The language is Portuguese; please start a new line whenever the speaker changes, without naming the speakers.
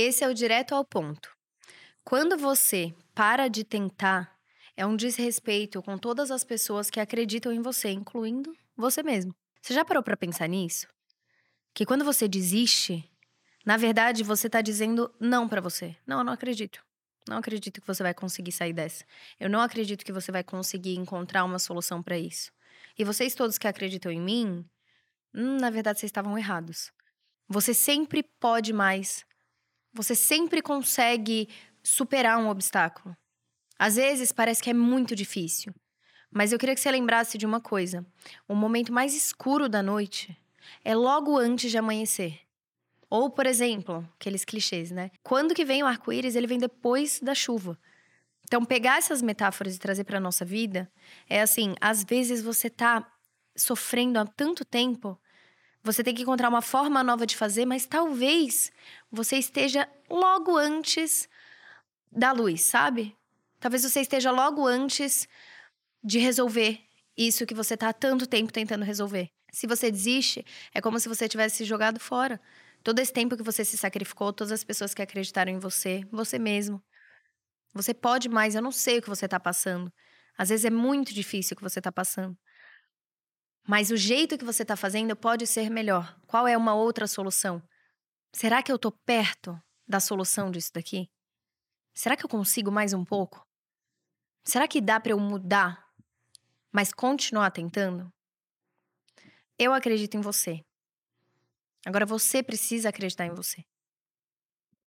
Esse é o direto ao ponto. Quando você para de tentar, é um desrespeito com todas as pessoas que acreditam em você, incluindo você mesmo. Você já parou para pensar nisso? Que quando você desiste, na verdade você tá dizendo não para você. Não, eu não acredito. Não acredito que você vai conseguir sair dessa. Eu não acredito que você vai conseguir encontrar uma solução para isso. E vocês todos que acreditam em mim, hum, na verdade vocês estavam errados. Você sempre pode mais. Você sempre consegue superar um obstáculo. Às vezes parece que é muito difícil. Mas eu queria que você lembrasse de uma coisa: o momento mais escuro da noite é logo antes de amanhecer. Ou, por exemplo, aqueles clichês, né? Quando que vem o arco-íris? Ele vem depois da chuva. Então, pegar essas metáforas e trazer para nossa vida é assim: às vezes você tá sofrendo há tanto tempo, você tem que encontrar uma forma nova de fazer, mas talvez você esteja logo antes da luz, sabe? Talvez você esteja logo antes de resolver isso que você tá há tanto tempo tentando resolver. Se você desiste, é como se você tivesse jogado fora. Todo esse tempo que você se sacrificou, todas as pessoas que acreditaram em você, você mesmo. Você pode mais, eu não sei o que você está passando. Às vezes é muito difícil o que você está passando. Mas o jeito que você está fazendo pode ser melhor. Qual é uma outra solução? Será que eu estou perto da solução disso daqui? Será que eu consigo mais um pouco? Será que dá para eu mudar, mas continuar tentando? Eu acredito em você. Agora você precisa acreditar em você.